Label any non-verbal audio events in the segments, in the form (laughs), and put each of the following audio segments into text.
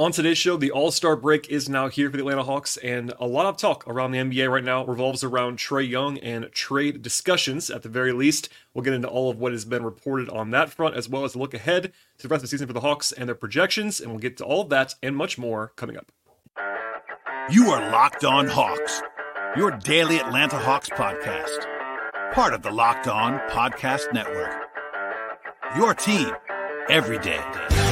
On today's show, the All Star break is now here for the Atlanta Hawks, and a lot of talk around the NBA right now revolves around Trae Young and trade discussions at the very least. We'll get into all of what has been reported on that front, as well as a look ahead to the rest of the season for the Hawks and their projections, and we'll get to all of that and much more coming up. You are Locked On Hawks, your daily Atlanta Hawks podcast, part of the Locked On Podcast Network. Your team every day.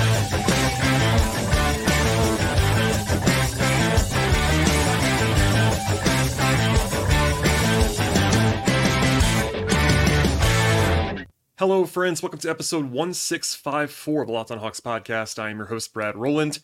Hello, friends. Welcome to episode 1654 of the Locked On Hawks podcast. I am your host, Brad Rowland,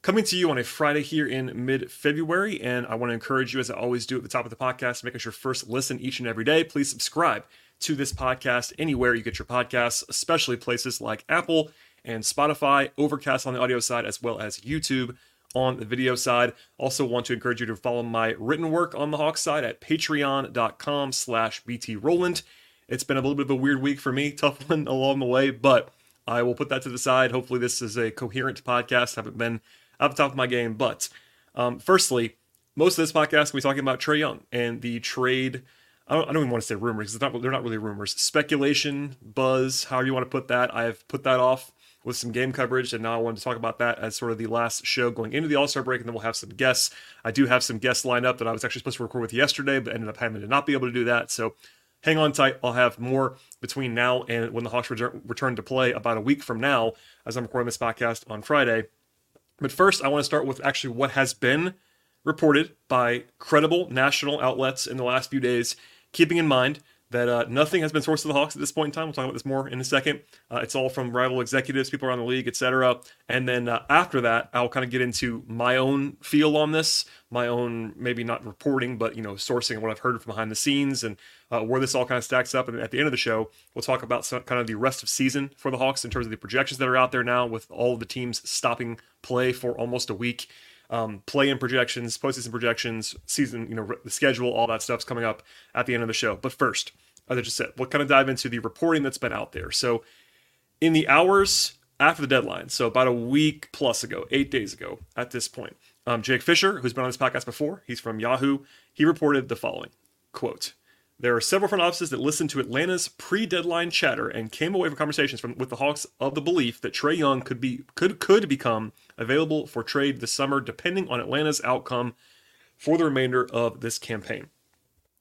coming to you on a Friday here in mid February. And I want to encourage you, as I always do at the top of the podcast, make us your first listen each and every day. Please subscribe to this podcast anywhere you get your podcasts, especially places like Apple and Spotify, Overcast on the audio side, as well as YouTube on the video side. Also want to encourage you to follow my written work on the Hawks side at patreon.com slash btrowland. It's been a little bit of a weird week for me, (laughs) tough one along the way, but I will put that to the side. Hopefully, this is a coherent podcast. I haven't been the top of my game, but um, firstly, most of this podcast be talking about Trae Young and the trade. I don't, I don't even want to say rumors because not, they're not really rumors. Speculation, buzz, however you want to put that. I have put that off with some game coverage, and now I wanted to talk about that as sort of the last show going into the All Star break, and then we'll have some guests. I do have some guests lined up that I was actually supposed to record with yesterday, but ended up having to not be able to do that. So hang on tight. I'll have more between now and when the Hawks return, to play about a week from now, as I'm recording this podcast on Friday. But first, I want to start with actually what has been reported by credible national outlets in the last few days, keeping in mind that uh, nothing has been sourced to the Hawks at this point in time. We'll talk about this more in a second. Uh, it's all from rival executives, people around the league, etc. And then uh, after that, I'll kind of get into my own feel on this, my own maybe not reporting, but you know, sourcing and what I've heard from behind the scenes and uh, where this all kind of stacks up. And at the end of the show, we'll talk about some, kind of the rest of season for the Hawks in terms of the projections that are out there now, with all of the teams stopping play for almost a week. Um, play in projections, postseason projections, season, you know, the schedule, all that stuff's coming up at the end of the show. But first, as I just said, we'll kind of dive into the reporting that's been out there. So, in the hours after the deadline, so about a week plus ago, eight days ago at this point, um, Jake Fisher, who's been on this podcast before, he's from Yahoo, he reported the following quote, there are several front offices that listened to Atlanta's pre-deadline chatter and came away from conversations from, with the Hawks of the belief that Trae Young could be could could become available for trade this summer, depending on Atlanta's outcome for the remainder of this campaign.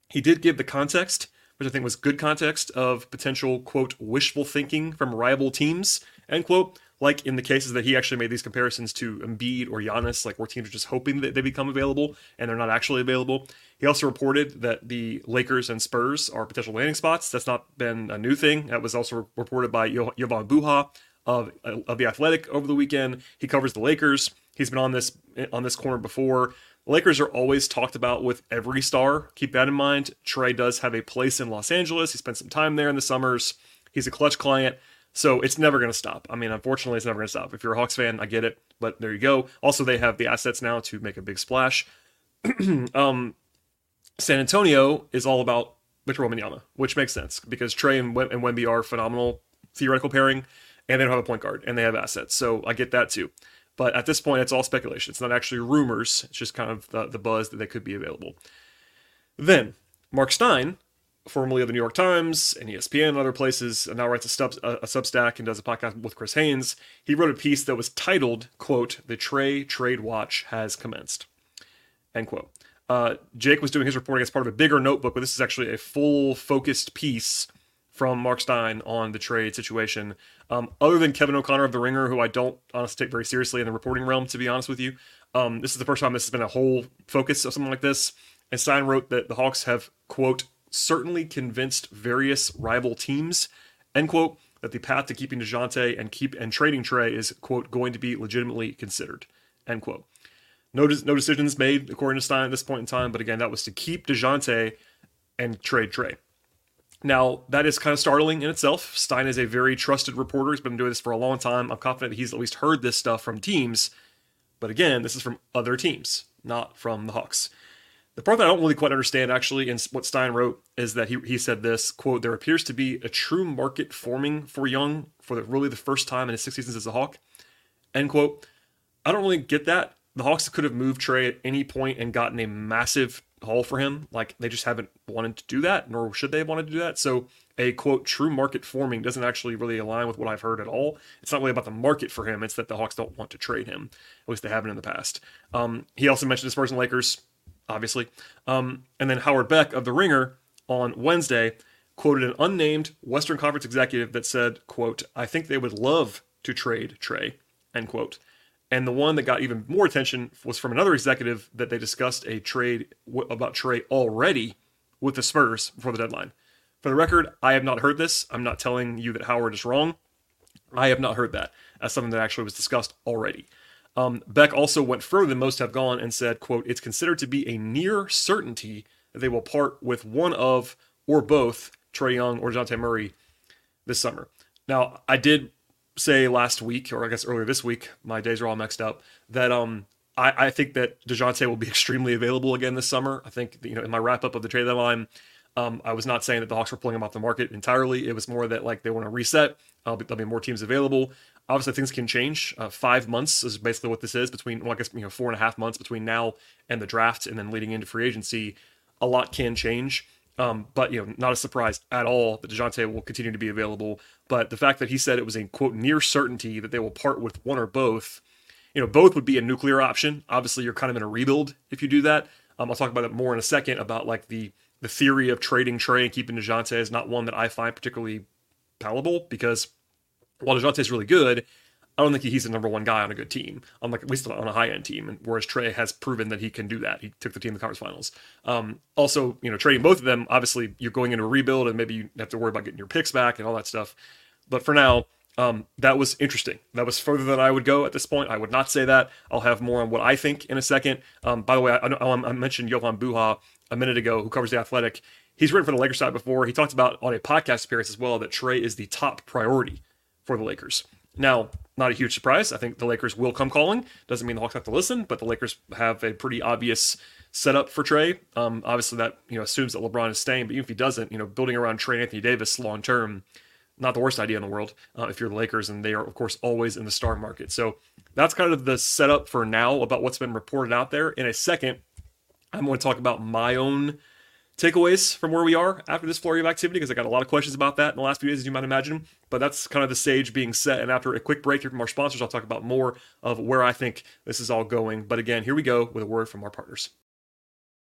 He did give the context, which I think was good context of potential quote wishful thinking from rival teams end quote. Like in the cases that he actually made these comparisons to Embiid or Giannis, like where teams are just hoping that they become available and they're not actually available. He also reported that the Lakers and Spurs are potential landing spots. That's not been a new thing. That was also reported by Jovan Buha of of the Athletic over the weekend. He covers the Lakers. He's been on this on this corner before. Lakers are always talked about with every star. Keep that in mind. Trae does have a place in Los Angeles. He spent some time there in the summers. He's a clutch client. So it's never going to stop. I mean, unfortunately, it's never going to stop. If you're a Hawks fan, I get it, but there you go. Also, they have the assets now to make a big splash. (clears throat) um, San Antonio is all about Victor Wembanyama, which makes sense because Trae and, and Wemby are phenomenal theoretical pairing, and they don't have a point guard, and they have assets. So I get that too. But at this point, it's all speculation. It's not actually rumors. It's just kind of the, the buzz that they could be available. Then, Mark Stein formerly of the New York Times and ESPN and other places, and now writes a, stub, a, a Substack and does a podcast with Chris Haynes. He wrote a piece that was titled, quote, The Trae Trade Watch Has Commenced, end quote. Uh, Jake was doing his reporting as part of a bigger notebook, but this is actually a full focused piece from Mark Stein on the trade situation. Um, other than Kevin O'Connor of The Ringer, who I don't honestly take very seriously in the reporting realm, to be honest with you, um, this is the first time this has been a whole focus of something like this. And Stein wrote that the Hawks have, quote, certainly convinced various rival teams, end quote, that the path to keeping Dejounte and keep and trading Trae is, quote, going to be legitimately considered, end quote. No, no decisions made according to Stein at this point in time, but again, that was to keep Dejounte and trade Trae. Now, that is kind of startling in itself. Stein is a very trusted reporter. He's been doing this for a long time. I'm confident that he's at least heard this stuff from teams. But again, this is from other teams, not from the Hawks. The part that I don't really quite understand, actually, in what Stein wrote, is that he, he said this quote: "There appears to be a true market forming for Young for the, really the first time in his six seasons as a Hawk." End quote. I don't really get that. The Hawks could have moved Trae at any point and gotten a massive haul for him. Like they just haven't wanted to do that, nor should they have wanted to do that. So a quote true market forming doesn't actually really align with what I've heard at all. It's not really about the market for him. It's that the Hawks don't want to trade him. At least they haven't in the past. Um, he also mentioned Spurs and Lakers, obviously. Um, and then Howard Beck of the Ringer on Wednesday quoted an unnamed Western Conference executive that said, quote, I think they would love to trade Trae, end quote. And the one that got even more attention was from another executive that they discussed a trade w- about Trae already with the Spurs before the deadline. For the record, I have not heard this. I'm not telling you that Howard is wrong. I have not heard that as something that actually was discussed already. Um, Beck also went further than most have gone and said, quote, it's considered to be a near certainty that they will part with one of or both Trae Young or Dejounte Murray this summer. Now, I did say last week, or I guess earlier this week, my days are all mixed up, that um I, I think that Dejounte will be (laughs) extremely available again this summer. I think, you know, in my wrap up of the trade deadline, um, I was not saying that the Hawks were pulling him off the market entirely. It was more that like they want to reset. Uh, there'll be more teams available. Obviously, things can change. Uh, five months is basically what this is between, well, I guess, you know, four and a half months between now and the draft and then leading into free agency. A lot can change. Um, but you know, not a surprise at all that Dejounte will continue to be available. But the fact that he said it was a quote near certainty that they will part with one or both, you know, both would be a nuclear option. Obviously, you're kind of in a rebuild if you do that. Um, I'll talk about it more in a second about like the the theory of trading Trae and keeping Dejounte is not one that I find particularly palatable because while Dejounte is really good, I don't think he's the number one guy on a good team, on like at least on a high end team. And whereas Trae has proven that he can do that. He took the team to the conference finals. Um, also, you know, trading both of them, obviously you're going into a rebuild and maybe you have to worry about getting your picks back and all that stuff. But for now, um, that was interesting. That was further than I would go at this point. I would not say that. I'll have more on what I think in a second. Um, by the way, I, I, I mentioned Jovan Buha a minute ago, who covers the Athletic. He's written for the Lakers side before. He talked about on a podcast appearance as well that Trae is the top priority for the Lakers. Now, not a huge surprise. I think the Lakers will come calling. Doesn't mean the Hawks have to listen, but the Lakers have a pretty obvious setup for Trae. Um, obviously, that you know assumes that LeBron is staying, but even if he doesn't, you know, building around Trae Anthony Davis long term, not the worst idea in the world uh, if you're the Lakers, and they are of course always in the star market. So that's kind of the setup for now about what's been reported out there. In a second, I'm going to talk about my own takeaways from where we are after this flurry of activity because I got a lot of questions about that in the last few days, as you might imagine. But that's kind of the stage being set. And after a quick break here from our sponsors, I'll talk about more of where I think this is all going. But again, here we go with a word from our partners.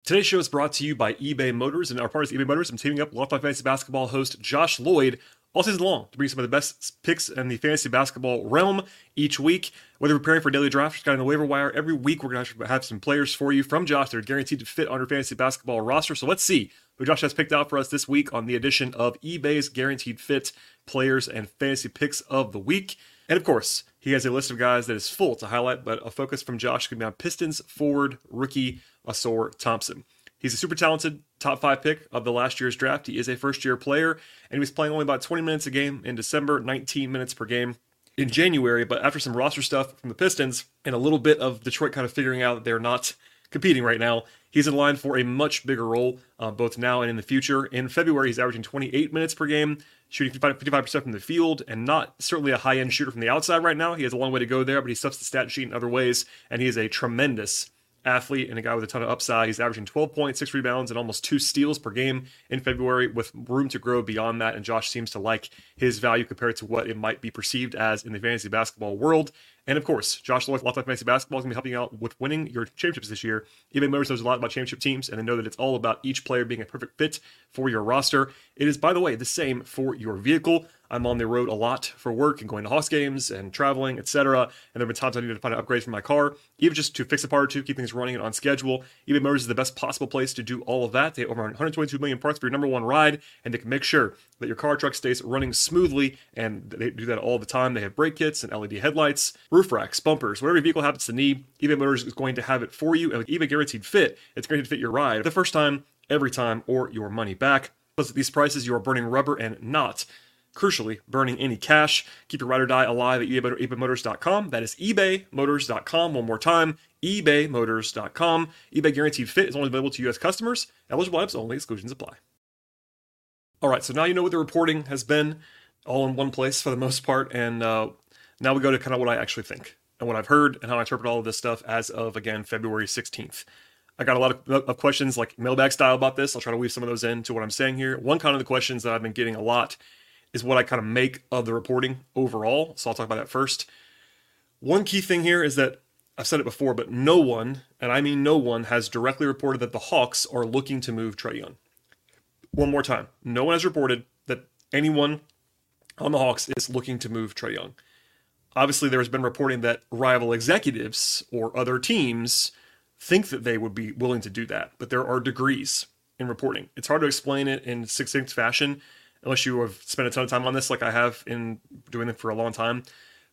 Today's show is brought to you by eBay Motors and our partners, eBay Motors. I'm teaming up with On Fantasy Basketball host Josh Lloyd all season long to bring some of the best picks in the fantasy basketball realm each week. Whether preparing for daily draft, just got in the waiver wire every week, we're going to have some players for you from Josh that are guaranteed to fit on your fantasy basketball roster. So let's see who Josh has picked out for us this week on the edition of eBay's Guaranteed Fit Players and Fantasy Picks of the Week. And of course, he has a list of guys that is full to highlight, but a focus from Josh could be on Pistons forward rookie Ausar Thompson. He's a super talented top five pick of the last year's draft. He is a first year player, and he was playing only about 20 minutes a game in December, 19 minutes per game in January. But after some roster stuff from the Pistons and a little bit of Detroit kind of figuring out that they're not competing right now, he's in line for a much bigger role, uh, both now and in the future. In February, he's averaging 28 minutes per game, shooting 55% from the field, and not certainly a high end shooter from the outside right now. He has a long way to go there, but he stuffs the stat sheet in other ways, and he is a tremendous athlete and a guy with a ton of upside. He's averaging 12.6 rebounds, and almost two steals per game in February, with room to grow beyond that. And Josh seems to like his value compared to what it might be perceived as in the fantasy basketball world. And of course, Josh Lloyd, Locked On Fantasy Basketball is going to be helping out with winning your championships this year. eBay Motors knows a lot about championship teams, and they know that it's all about each player being a perfect fit for your roster. It is, by the way, the same for your vehicle. I'm on the road a lot for work and going to Hawks games and traveling, etc. And there have been times I needed to find an upgrade for my car, even just to fix a part or two, keep things running and on schedule. eBay Motors is the best possible place to do all of that. They have over 122 million parts for your number one ride, and they can make sure that your car truck stays running smoothly, and they do that all the time. They have brake kits and LED headlights, roof racks, bumpers, whatever your vehicle happens to need, eBay Motors is going to have it for you. And with eBay Guaranteed Fit, it's going to fit your ride the first time, every time, or your money back. Plus, at these prices, you are burning rubber and not crucially, burning any cash. Keep your ride or die alive at ebaymotors.com. That is ebaymotors.com. One more time, ebaymotors.com. eBay Guaranteed Fit is only available to U.S. customers. Eligible items only. Exclusions apply. All right, so now you know what the reporting has been all in one place for the most part, and uh, now we go to kind of what I actually think and what I've heard and how I interpret all of this stuff as of again February 16th. I got a lot of, of questions like mailbag style about this. I'll try to weave some of those into what I'm saying here. One kind of the questions that I've been getting a lot is what I kind of make of the reporting overall. So I'll talk about that first. One key thing here is that I've said it before, but no one, and I mean no one, has directly reported that the Hawks are looking to move Trae Young. One more time. No one has reported that anyone on the Hawks is looking to move Trae Young. Obviously, there has been reporting that rival executives or other teams think that they would be willing to do that, but there are degrees in reporting. It's hard to explain it in succinct fashion unless you have spent a ton of time on this, like I have in doing it for a long time.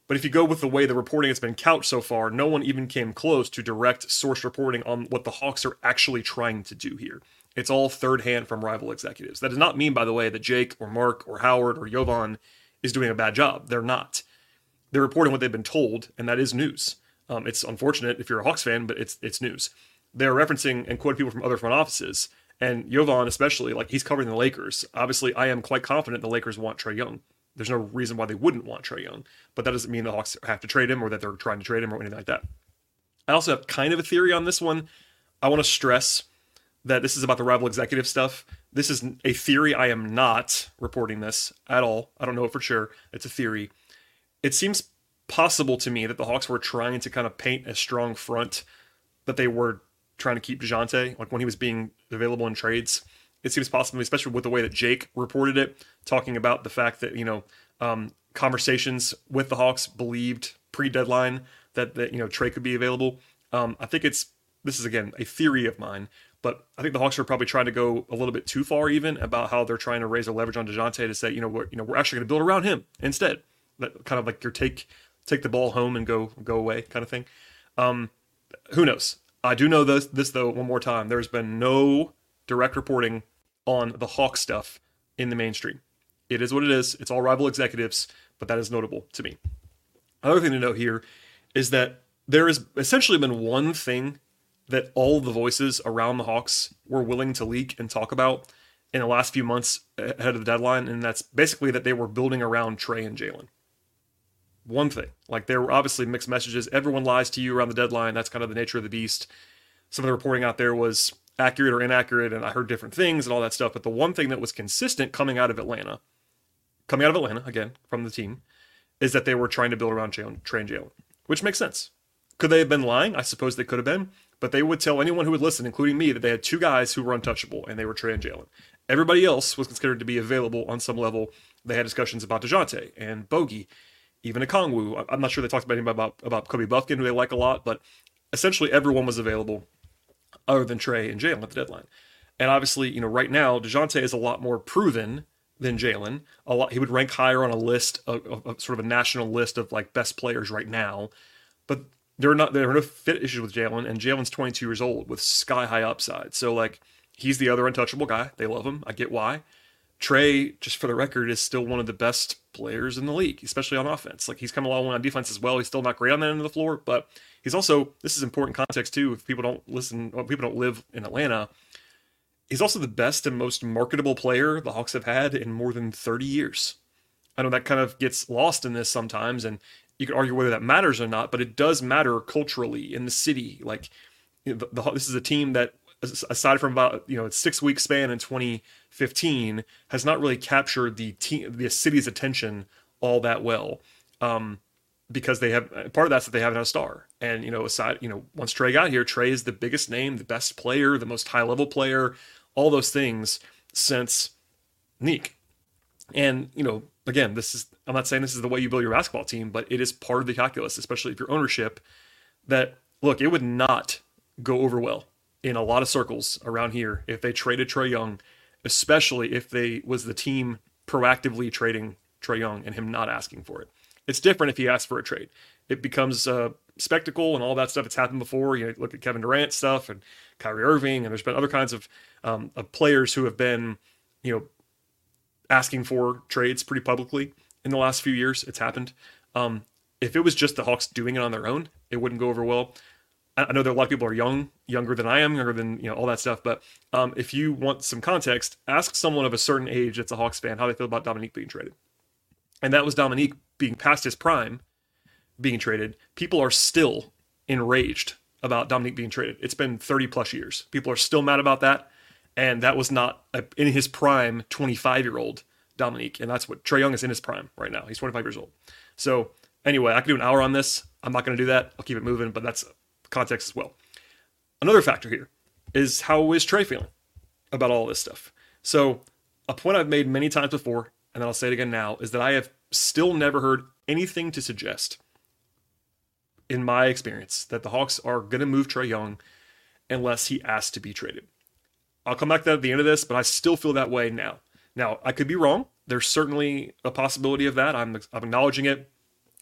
But if you go with the way the reporting has been couched so far, no one even came close to direct source reporting on what the Hawks are actually trying to do here. It's all third hand from rival executives. That does not mean, by the way, that Jake or Mark or Howard or Jovan is doing a bad job. They're not. They're reporting what they've been told, and that is news. Um, it's unfortunate if you're a Hawks fan, but it's it's news. They're referencing and quoting people from other front offices, and Jovan especially, like he's covering the Lakers. Obviously, I am quite confident the Lakers want Trae Young. There's no reason why they wouldn't want Trae Young, but that doesn't mean the Hawks have to trade him or that they're trying to trade him or anything like that. I also have kind of a theory on this one. I want to stress that this is about the rival executive stuff. This is a theory. I am not reporting this at all. I don't know for sure. It's a theory. It seems possible to me that the Hawks were trying to kind of paint a strong front, that they were trying to keep Dejounte, like when he was being available in trades. It seems possible, especially with the way that Jake reported it, talking about the fact that, you know, um, conversations with the Hawks believed pre deadline that, that, you know, Trae could be available. Um, I think it's, this is again a theory of mine, but I think the Hawks are probably trying to go a little bit too far, even about how they're trying to raise their leverage on Dejounte to say, you know, we're you know we're actually going to build around him instead. That kind of like your take take the ball home and go go away kind of thing. Um, who knows? I do know this this though one more time. There's been no direct reporting on the Hawk stuff in the mainstream. It is what it is. It's all rival executives, but that is notable to me. Another thing to note here is that there has essentially been one thing that all the voices around the Hawks were willing to leak and talk about in the last few months ahead of the deadline, and that's basically that they were building around Trae and Jalen. One thing, like there were obviously mixed messages. Everyone lies to you around the deadline. That's kind of the nature of the beast. Some of the reporting out there was accurate or inaccurate, and I heard different things and all that stuff. But the one thing that was consistent coming out of Atlanta, coming out of Atlanta again from the team, is that they were trying to build around Jalen, Trae and Jalen, which makes sense. Could they have been lying? I suppose they could have been but they would tell anyone who would listen, including me, that they had two guys who were untouchable, and they were Trae and Jalen. Everybody else was considered to be available on some level. They had discussions about Dejounte and Bogey, even Okongwu. I'm not sure they talked about anybody about, about Kobe Bufkin, who they like a lot, but essentially everyone was available other than Trae and Jalen at the deadline. And obviously, you know, right now, Dejounte is a lot more proven than Jalen. A lot he would rank higher on a list of, of, of, sort of a national list of like best players right now. But there are not there are no fit issues with Jalen, and Jalen's 22 years old with sky high upside. So like he's the other untouchable guy. They love him. I get why. Trae, just for the record, is still one of the best players in the league, especially on offense. Like he's come a long way on defense as well. He's still not great on that end of the floor, but he's also this is important context too. If people don't listen, people don't live in Atlanta, he's also the best and most marketable player the Hawks have had in more than 30 years. I know that kind of gets lost in this sometimes, and you could argue whether that matters or not, but it does matter culturally in the city. Like, the, the, this is a team that, aside from about you know its six week span in 2015, has not really captured the team, the city's attention all that well. Um, because they have part of that's that they haven't had a star. And you know, aside, you know, once Trae got here, Trae is the biggest name, the best player, the most high level player, all those things since Nique. And you know, again, this is I'm not saying this is the way you build your basketball team, but it is part of the calculus, especially if your ownership. That look, it would not go over well in a lot of circles around here if they traded Trae Young, especially if they was the team proactively trading Trae Young and him not asking for it. It's different if he asks for a trade. It becomes a spectacle and all that stuff. It's happened before. You know, look at Kevin Durant stuff and Kyrie Irving, and there's been other kinds of um, of players who have been, you know, asking for trades pretty publicly in the last few years. It's happened. Um, if it was just the Hawks doing it on their own, it wouldn't go over well. I know that a lot of people are young, younger than I am, younger than you know all that stuff. But um, if you want some context, ask someone of a certain age that's a Hawks fan how they feel about Dominique being traded. And that was Dominique being past his prime, being traded, people are still enraged about Dominique being traded. It's been 30 plus years. People are still mad about that. And that was not a, in his prime 25 year old Dominique. And that's what Trae Young is in his prime right now. He's 25 years old. So, anyway, I could do an hour on this. I'm not going to do that. I'll keep it moving, but that's context as well. Another factor here is how is Trae feeling about all this stuff? So, a point I've made many times before, and then I'll say it again now, is that I have still never heard anything to suggest, in my experience, that the Hawks are going to move Trae Young unless he asks to be traded. I'll come back to that at the end of this, but I still feel that way now. Now, I could be wrong. There's certainly a possibility of that. I'm, I'm acknowledging it.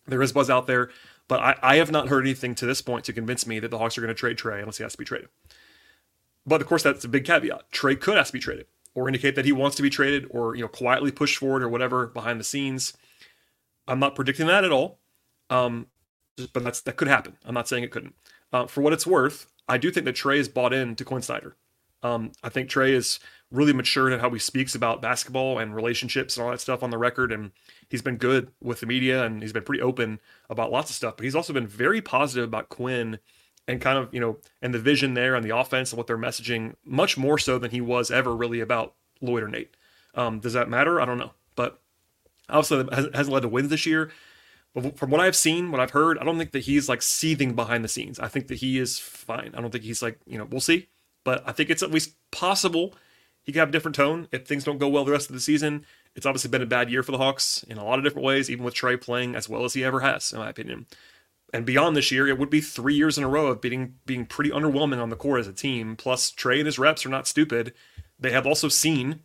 There is buzz out there, but I, I have not heard anything to this point to convince me that the Hawks are going to trade Trae unless he has to be traded. But of course, that's a big caveat. Trae could ask to be traded or indicate that he wants to be traded or you know quietly push forward or whatever behind the scenes. I'm not predicting that at all, um, but that's that could happen. I'm not saying it couldn't. Uh, for what it's worth, I do think that Trae is bought in to Quin Snyder. Um, I think Trae is really matured in how he speaks about basketball and relationships and all that stuff on the record, and he's been good with the media and he's been pretty open about lots of stuff. But he's also been very positive about Quin and kind of you know and the vision there and the offense and what they're messaging much more so than he was ever really about Lloyd or Nate. Um, does that matter? I don't know, but obviously hasn't led to wins this year. But from what I've seen, what I've heard, I don't think that he's like seething behind the scenes. I think that he is fine. I don't think he's like you know we'll see, but I think it's at least possible he could have a different tone if things don't go well the rest of the season. It's obviously been a bad year for the Hawks in a lot of different ways, even with Trae playing as well as he ever has, in my opinion and beyond this year, it would be three years in a row of being being pretty underwhelming on the core as a team. Plus, Trae and his reps are not stupid. They have also seen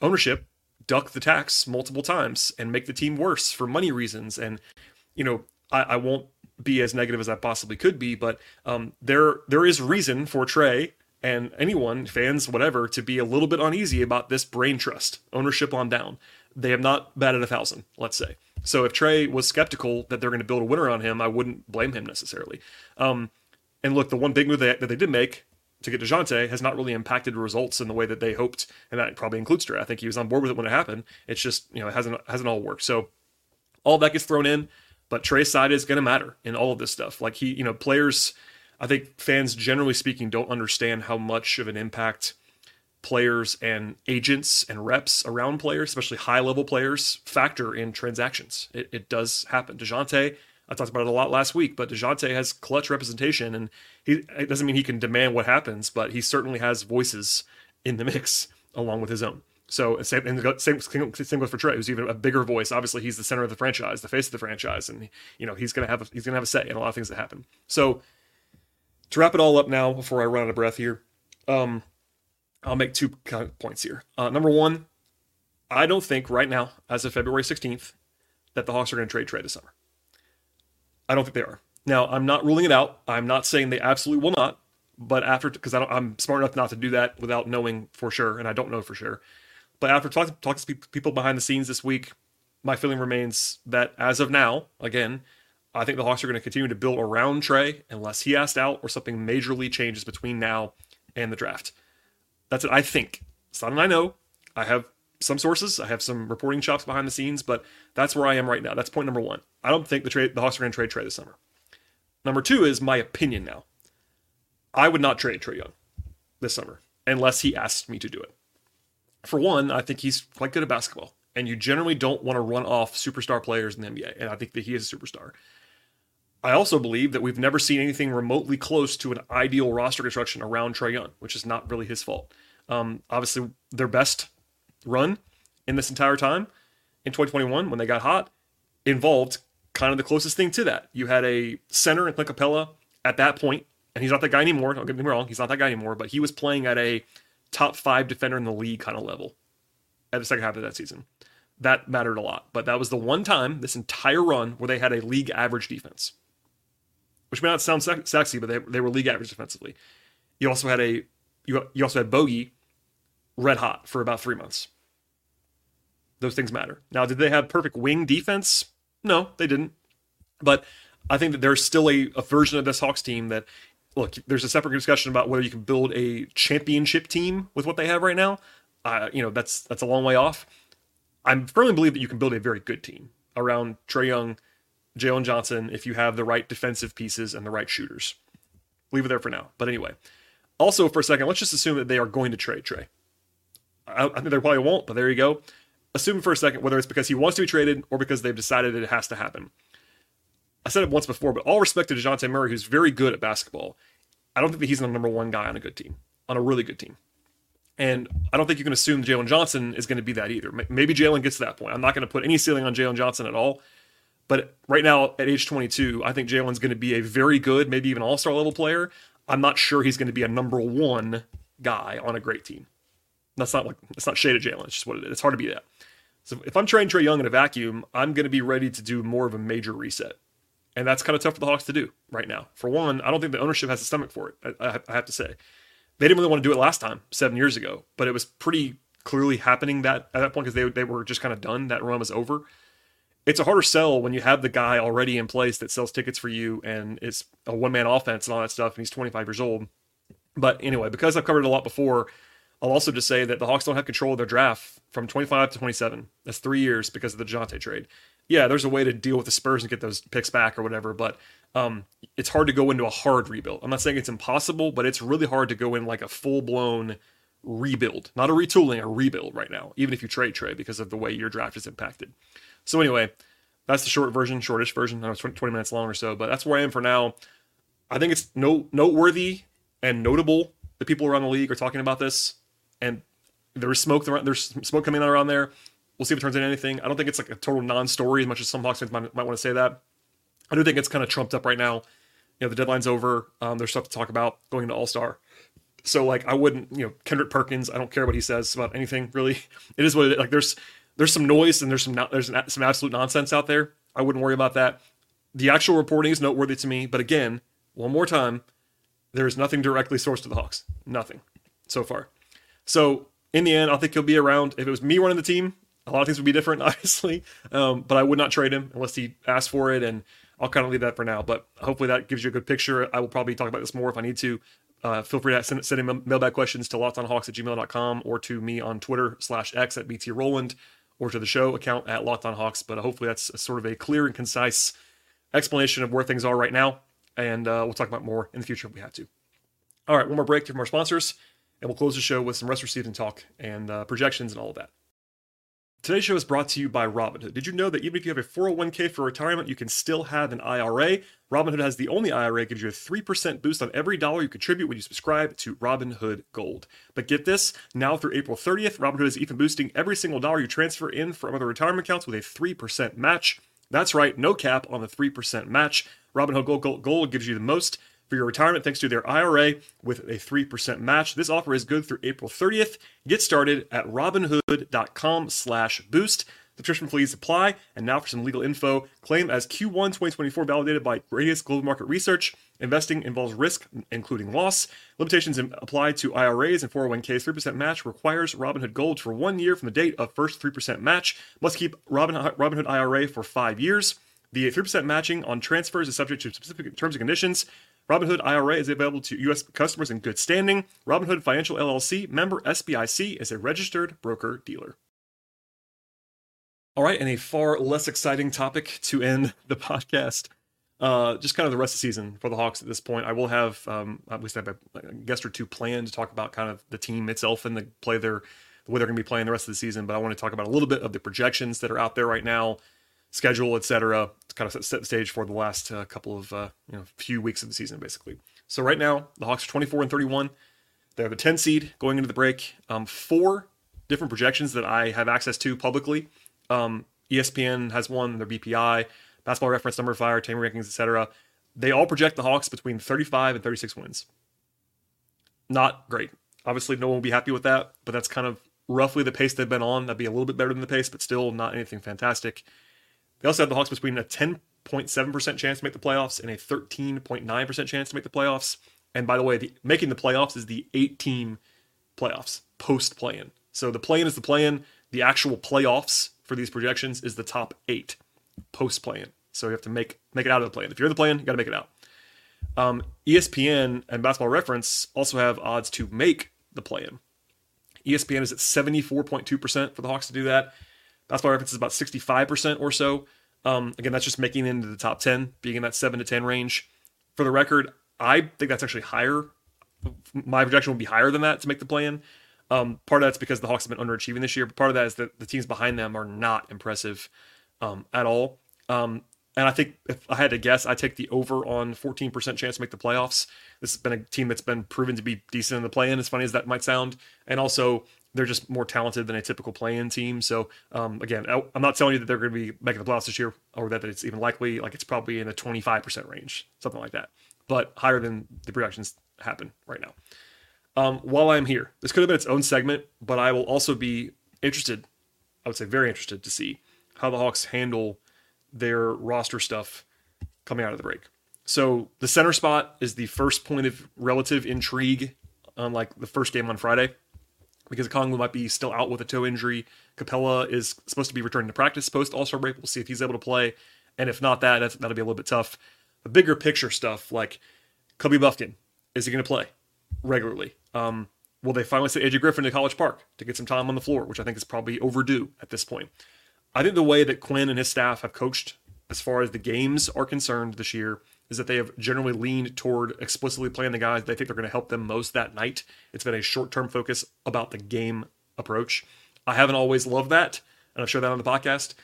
ownership duck the tax multiple times and make the team worse for money reasons. And you know, I, I won't be as negative as I possibly could be, but um, there there is reason for Trae and anyone, fans, whatever, to be a little bit uneasy about this brain trust ownership on down. They have not batted a thousand, let's say. So if Trae was skeptical that they're going to build a winner on him, I wouldn't blame him necessarily. Um, and look, the one big move that, that they did make to get Dejounte has not really impacted results in the way that they hoped, and that probably includes Trae. I think he was on board with it when it happened. It's just you know it hasn't hasn't all worked. So all that gets thrown in, but Trae's side is going to matter in all of this stuff. Like he, you know, players. I think fans, generally speaking, don't understand how much of an impact players and agents and reps around players, especially high level players, factor in transactions. It, it does happen. Dejounte, I talked about it a lot last week, but Dejounte has clutch representation and he it doesn't mean he can demand what happens, but he certainly has voices in the mix along with his own. So same and same, same goes for Trae, who's even a bigger voice. Obviously, he's the center of the franchise, the face of the franchise, and you know he's gonna have a, he's gonna have a say in a lot of things that happen. So to wrap it all up now, before I run out of breath here, um, I'll make two points here. Uh, number one, I don't think right now, as of February 16th, that the Hawks are going to trade Trae this summer. I don't think they are. Now, I'm not ruling it out. I'm not saying they absolutely will not, but after because I'm smart enough not to do that without knowing for sure, and I don't know for sure. But after talking talk to people behind the scenes this week, my feeling remains that as of now, again, I think the Hawks are going to continue to build around Trae unless he asked out or something majorly changes between now and the draft. That's it. I think. It's not that I know. I have some sources. I have some reporting chops behind the scenes, but that's where I am right now. That's point number one. I don't think the trade the Hawks are going to trade Trae this summer. Number two is my opinion now. I would not trade Trae Young this summer unless he asked me to do it. For one, I think he's quite good at basketball, and you generally don't want to run off superstar players in the NBA, and I think that he is a superstar. I also believe that we've never seen anything remotely close to an ideal roster construction around Trae Young, which is not really his fault. Um, obviously, their best run in this entire time in 2021 when they got hot involved kind of the closest thing to that. You had a center in Clint Capela at that point, and he's not that guy anymore. Don't get me wrong, he's not that guy anymore, but he was playing at a top five defender in the league kind of level at the second half of that season. That mattered a lot, but that was the one time this entire run where they had a league average defense which may not sound sexy, but they, they were league average defensively. You also had a you, you also had Bogey red hot for about three months. Those things matter. Now, did they have perfect wing defense? No, they didn't. But I think that there's still a, a version of this Hawks team that look, there's a separate discussion about whether you can build a championship team with what they have right now. Uh, you know, that's that's a long way off. I firmly believe that you can build a very good team around Trae Young, Jalen Johnson if you have the right defensive pieces and the right shooters. Leave it there for now. But anyway, also for a second, let's just assume that they are going to trade Trae. I, I think they probably won't, but there you go. Assume for a second whether it's because he wants to be traded or because they've decided it has to happen. I said it once before, but all respect to Dejounte Murray, who's very good at basketball. I don't think that he's the number one guy on a good team, on a really good team. And I don't think you can assume Jalen Johnson is going to be that either. Maybe Jalen gets to that point. I'm not going to put any ceiling on Jalen Johnson at all. But right now, at age 22, I think Jalen's going to be a very good, maybe even all star level player. I'm not sure he's going to be a number one guy on a great team. That's not like it's not shade at Jalen. It's just what it is. It's hard to be that. So if I'm trading Trae Young in a vacuum, I'm going to be ready to do more of a major reset, and that's kind of tough for the Hawks to do right now. For one, I don't think the ownership has the stomach for it. I, I have to say, they didn't really want to do it last time, seven years ago, but it was pretty clearly happening that at that point because they they were just kind of done. That run was over. It's a harder sell when you have the guy already in place that sells tickets for you and it's a one man offense and all that stuff, and he's 25 years old. But anyway, because I've covered it a lot before, I'll also just say that the Hawks don't have control of their draft from 25 to 27. That's three years because of the Dejounte trade. Yeah, there's a way to deal with the Spurs and get those picks back or whatever, but um, it's hard to go into a hard rebuild. I'm not saying it's impossible, but it's really hard to go in like a full blown rebuild, not a retooling, a rebuild right now, even if you trade trade because of the way your draft is impacted. So anyway, that's the short version, shortish version. I know it's 20 minutes long or so, but that's where I am for now. I think it's no noteworthy and notable that people around the league are talking about this and there's smoke there's smoke coming out around there. We'll see if it turns into anything. I don't think it's like a total non-story as much as some Hawks fans might, might want to say that. I do think it's kind of trumped up right now. You know, the deadline's over. Um, there's stuff to talk about going into All Star. So like, I wouldn't, you know, Kendrick Perkins. I don't care what he says about anything really. (laughs) It is what it is. Like, there's there's some noise and there's some there's some absolute nonsense out there. I wouldn't worry about that. The actual reporting is noteworthy to me, but again, one more time, there is nothing directly sourced to the Hawks. Nothing so far. So in the end, I think he'll be around. If it was me running the team, a lot of things would be different, (laughs) obviously. Um, but I would not trade him unless he asked for it, and I'll kind of leave that for now. But hopefully that gives you a good picture. I will probably talk about this more if I need to. Uh, feel free to send, send mailbag questions to lockedonhawks at gmail.com or to me on Twitter slash X at BT Rowland or to the show account at lockedonhawks. But hopefully that's sort of a clear and concise explanation of where things are right now. And uh, we'll talk about more in the future if we have to. All right, one more break from our sponsors and we'll close the show with some rest season talk and uh, projections and all of that. Today's show is brought to you by Robinhood. Did you know that even if you have a 401k for retirement, you can still have an IRA? Robinhood has the only IRA gives you a 3% boost on every dollar you contribute when you subscribe to Robinhood Gold. But get this, now through April 30th, Robinhood is even boosting every single dollar you transfer in from other retirement accounts with a 3% match. That's right, no cap on the 3% match. Robinhood Gold, Gold gives you the most for your retirement thanks to their IRA with a 3% match. This offer is good through April 30th. Get started at robinhood.com slash boost. Subscription fees apply. And now for some legal info. Claim as Q1 2024 validated by Radius Global Market Research. Investing involves risk, including loss. Limitations apply to IRAs and 401ks. 3% match requires Robinhood Gold for one year from the date of first 3% match. Must keep Robinhood IRA for five years. The 3% matching on transfers is subject to specific terms and conditions. Robinhood IRA is available to U.S. customers in good standing. Robinhood Financial LLC, member SIPC, is a registered broker dealer. All right, and a far less exciting topic to end the (laughs) podcast. Uh, just kind of the rest of the season for the Hawks at this point. I will have um, at least have a guest or two planned to talk about kind of the team itself and the play their the way they're going to be playing the rest of the season. But I want to talk about a little bit of the projections that are out there right now schedule, etc. To kind of set the stage for the last uh, couple of uh, you know few weeks of the season, basically. So right now, the Hawks are 24 and 31. They're the 10 seed going into the break. Um, four different projections that I have access to publicly. Um, ESPN has one, their BPI, Basketball Reference, Number Fire, Team Rankings, etc. They all project the Hawks between 35 and 36 wins. Not great. Obviously, no one will be happy with that, but that's kind of roughly the pace they've been on. That'd be a little bit better than the pace, but still not anything fantastic. They also have the Hawks between a 10.7% chance to make the playoffs and a 13.9% chance to make the playoffs. And by the way, the, making the playoffs is the eight team playoffs post play in. So the play in is the play in. The actual playoffs for these projections is the top eight post play in. So you have to make make it out of the play in. If you're in the play in, you got to make it out. Um, ESPN and Basketball Reference also have odds to make the play in. ESPN is at 74.2% for the Hawks to do that. Basketball Reference is about 65% or so. Um, again, that's just making it into the top 10, being in that 7 to 10 range. For the record, I think that's actually higher. My projection would be higher than that to make the play in. Um, part of that's because the Hawks have been underachieving this year, but part of that is that the teams behind them are not impressive um, at all. Um, and I think if I had to guess, I take the over on 14% chance to make the playoffs. This has been a team that's been proven to be decent in the play in, as funny as that might sound. And also, they're just more talented than a typical play-in team. So um, again, I'm not telling you that they're going to be making the playoffs this year, or that it's even likely. Like it's probably in the 25% range, something like that, but higher than the projections happen right now. Um, while I'm here, this could have been its own segment, but I will also be interested. I would say very interested to see how the Hawks handle their roster stuff coming out of the break. So the center spot is the first point of relative intrigue, unlike the first game on Friday because Okongwu might be still out with a toe injury. Capela is supposed to be returning to practice post All Star break. We'll see if he's able to play, and if not, that that'll be a little bit tough. The bigger picture stuff like Kobe Bufkin, is he going to play regularly? Um, will they finally send AJ Griffin to College Park to get some time on the floor, which I think is probably overdue at this point. I think the way that Quin and his staff have coached as far as the games are concerned this year is that they have generally leaned toward explicitly playing the guys they think they're going to help them most that night. It's been a short term focus about the game approach. I haven't always loved that, and I've shared that on the podcast.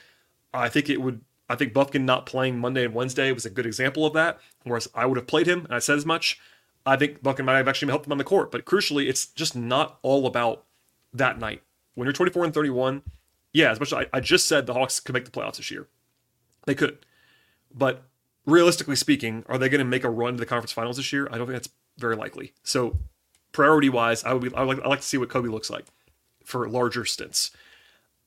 I think it would. I think Bufkin not playing Monday and Wednesday was a good example of that. Whereas I would have played him, and I said as much. I think Bufkin might have actually helped him on the court, but crucially, it's just not all about that night. When you're 24 and 31, yeah, as much as I, I just said the Hawks could make the playoffs this year, they could. But realistically speaking, are they going to make a run to the conference finals this year? I don't think that's very likely. So, priority wise, I would be, I would like, I like to see what Kobe looks like for larger stints.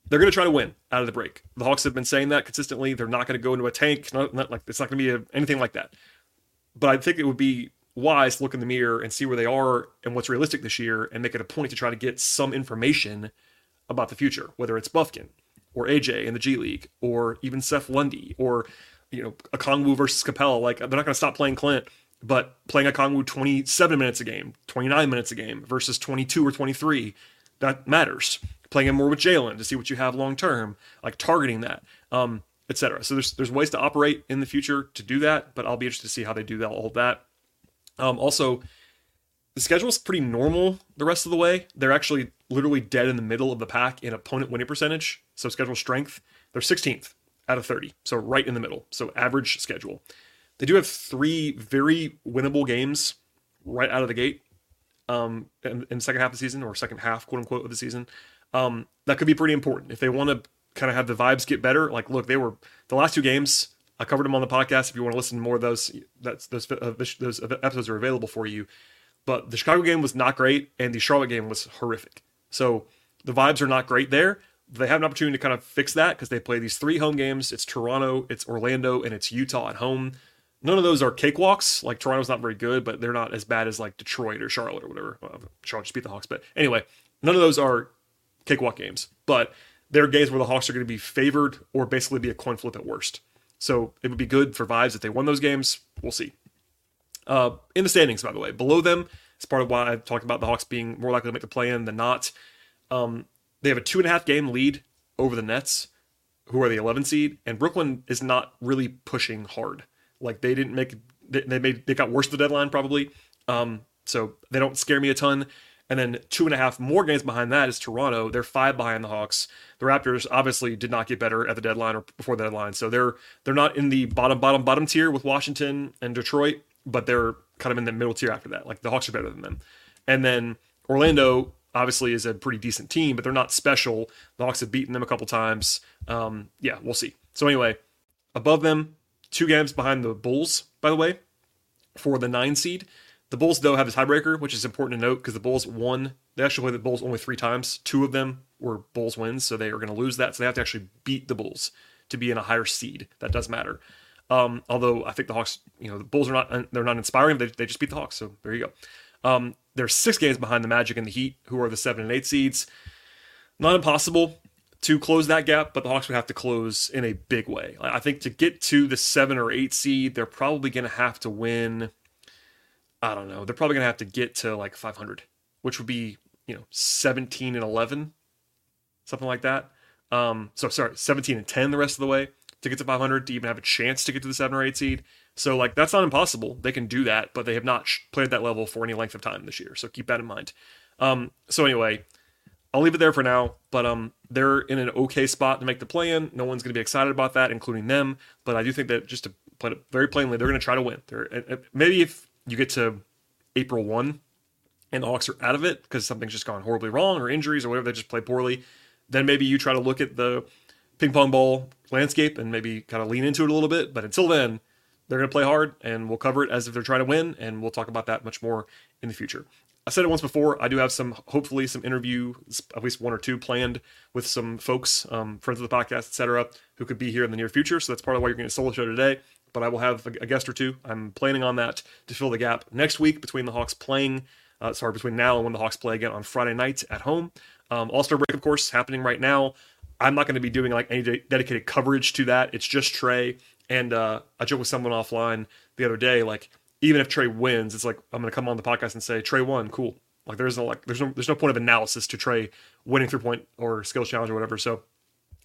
They're going to try to win out of the break. The Hawks have been saying that consistently. They're not going to go into a tank. Not, not like it's not going to be a, anything like that. But I think it would be wise to look in the mirror and see where they are and what's realistic this year, and make it a point to try to get some information about the future, whether it's Bufkin or AJ in the G League, or even Seth Lundy, or you know, Okongwu versus Capela. Like they're not going to stop playing Clint, but playing Okongwu 27 minutes a game, 29 minutes a game versus 22 or 23, that matters. Playing him more with Jalen to see what you have long term, like targeting that, um, etc. So there's there's ways to operate in the future to do that, but I'll be interested to see how they do that all that. Um, also, the schedule is pretty normal the rest of the way. They're actually literally dead in the middle of the pack in opponent winning percentage. So schedule strength, they're 16th out of 30. So right in the middle. So average schedule. They do have three very winnable games right out of the gate um, in, in the second half of the season or second half, quote unquote, of the season. Um, that could be pretty important if they want to kind of have the vibes get better. Like, look, they were the last two games. I covered them on the podcast. If you want to listen to more of those, that's those uh, those episodes are available for you. But the Chicago game was not great, and the Charlotte game was horrific. So the vibes are not great there they have an opportunity to kind of fix that because they play these three home games. It's Toronto, it's Orlando, and it's Utah at home. None of those are cakewalks. Like Toronto's not very good, but they're not as bad as like Detroit or Charlotte or whatever. Well, Charlotte just beat the Hawks, but anyway, none of those are cakewalk games. But they're games where the Hawks are going to be favored or basically be a coin flip at worst. So it would be good for vibes if they won those games. We'll see. Uh, in the standings, by the way, below them, it's part of why I talked about the Hawks being more likely to make the play in than not. Um, they have a two and a half game lead over the Nets, who are the 11 seed, and Brooklyn is not really pushing hard. Like they didn't make they, they made they got worse the deadline probably. Um, so they don't scare me a ton. And then two and a half more games behind that is Toronto. They're five behind the Hawks. The Raptors obviously did not get better at the deadline or before the deadline, so they're they're not in the bottom bottom bottom tier with Washington and Detroit, but they're kind of in the middle tier after that. Like the Hawks are better than them. And then Orlando obviously is a pretty decent team, but they're not special. The Hawks have beaten them a couple times. Um, yeah, we'll see. So anyway, above them, two games behind the Bulls, by the way, for the nine seed. The Bulls, though, have a tiebreaker, which is important to note because the Bulls won. They actually played the Bulls only three times. Two of them were Bulls wins, so they are going to lose that. So they have to actually beat the Bulls to be in a higher seed. That does matter. Um, although I think the Hawks, you know, the Bulls are not they're not inspiring. They, they just beat the Hawks. So there you go. Um, they're six games behind the Magic and the Heat, who are the seven and eight seeds. Not impossible to close that gap, but the Hawks would have to close in a big way. I think to get to the seven or eight seed, they're probably going to have to win. I don't know. They're probably going to have to get to like 500, which would be you know 17 and 11, something like that. Um, so sorry, 17 and 10 the rest of the way to get to 500 to even have a chance to get to the seven or eight seed. So like that's not impossible. They can do that, but they have not played that level for any length of time this year. So keep that in mind. Um, so anyway, I'll leave it there for now. But um, they're in an okay spot to make the play in. No one's going to be excited about that, including them. But I do think that just to put it very plainly, they're going to try to win. They're maybe if you get to April one and the Hawks are out of it because something's just gone horribly wrong or injuries or whatever, they just play poorly, then maybe you try to look at the ping pong ball landscape and maybe kind of lean into it a little bit. But until then, they're going to play hard and we'll cover it as if they're trying to win. And we'll talk about that much more in the future. I said it once before. I do have some, hopefully, some interview, at least one or two planned with some folks, um, friends of the podcast, etc., who could be here in the near future. So that's part of why you're getting a solo show today. But I will have a guest or two. I'm planning on that to fill the gap next week between the Hawks playing, uh, sorry, between now and when the Hawks play again on Friday night at home. Um, All Star break, of course, happening right now. I'm not going to be doing like any de- dedicated coverage to that. It's just Trae. And uh, I joked with someone offline the other day, like even if Trae wins, it's like I'm going to come on the podcast and say Trae won, cool. Like there's no like there's no there's no point of analysis to Trae winning three point or skills challenge or whatever. So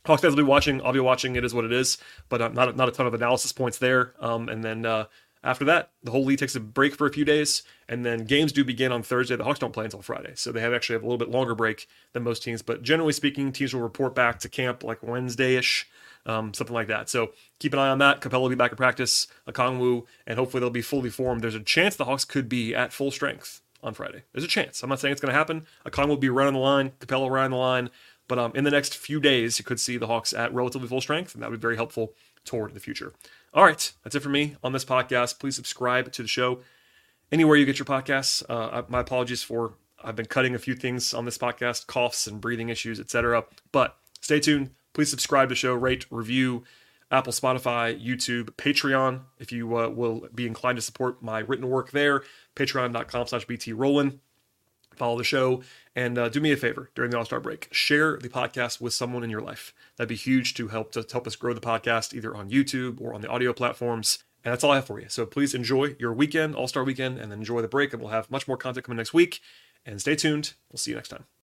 Hawks fans will be watching. I'll be watching. It is what it is, but uh, not not a ton of analysis points there. Um, and then uh, after that, the whole league takes a break for a few days, and then games do begin on Thursday. The Hawks don't play until Friday, so they have actually have a little bit longer break than most teams. But generally speaking, teams will report back to camp like Wednesday ish, um, something like that. So keep an eye on that. Capela will be back in practice, Okongwu, and hopefully they'll be fully formed. There's a chance the Hawks could be at full strength on Friday. There's a chance. I'm not saying it's going to happen. Okongwu will be running the line, Capela running the line, but um, in the next few days, you could see the Hawks at relatively full strength, and that would be very helpful toward the future. All right, that's it for me on this podcast. Please subscribe to the show anywhere you get your podcasts. Uh, my apologies for I've been cutting a few things on this podcast, coughs and breathing issues, etc. But stay tuned. Please subscribe to the show, rate, review, Apple, Spotify, YouTube, Patreon. If you uh, will be inclined to support my written work there, patreon.com slash btrowland follow the show, and uh, do me a favor during the All Star break. Share the podcast with someone in your life. That'd be huge to help to help us grow the podcast either on YouTube or on the audio platforms. And that's all I have for you. So please enjoy your weekend, All Star weekend, and enjoy the break. And we'll have much more content coming next week. And stay tuned. We'll see you next time.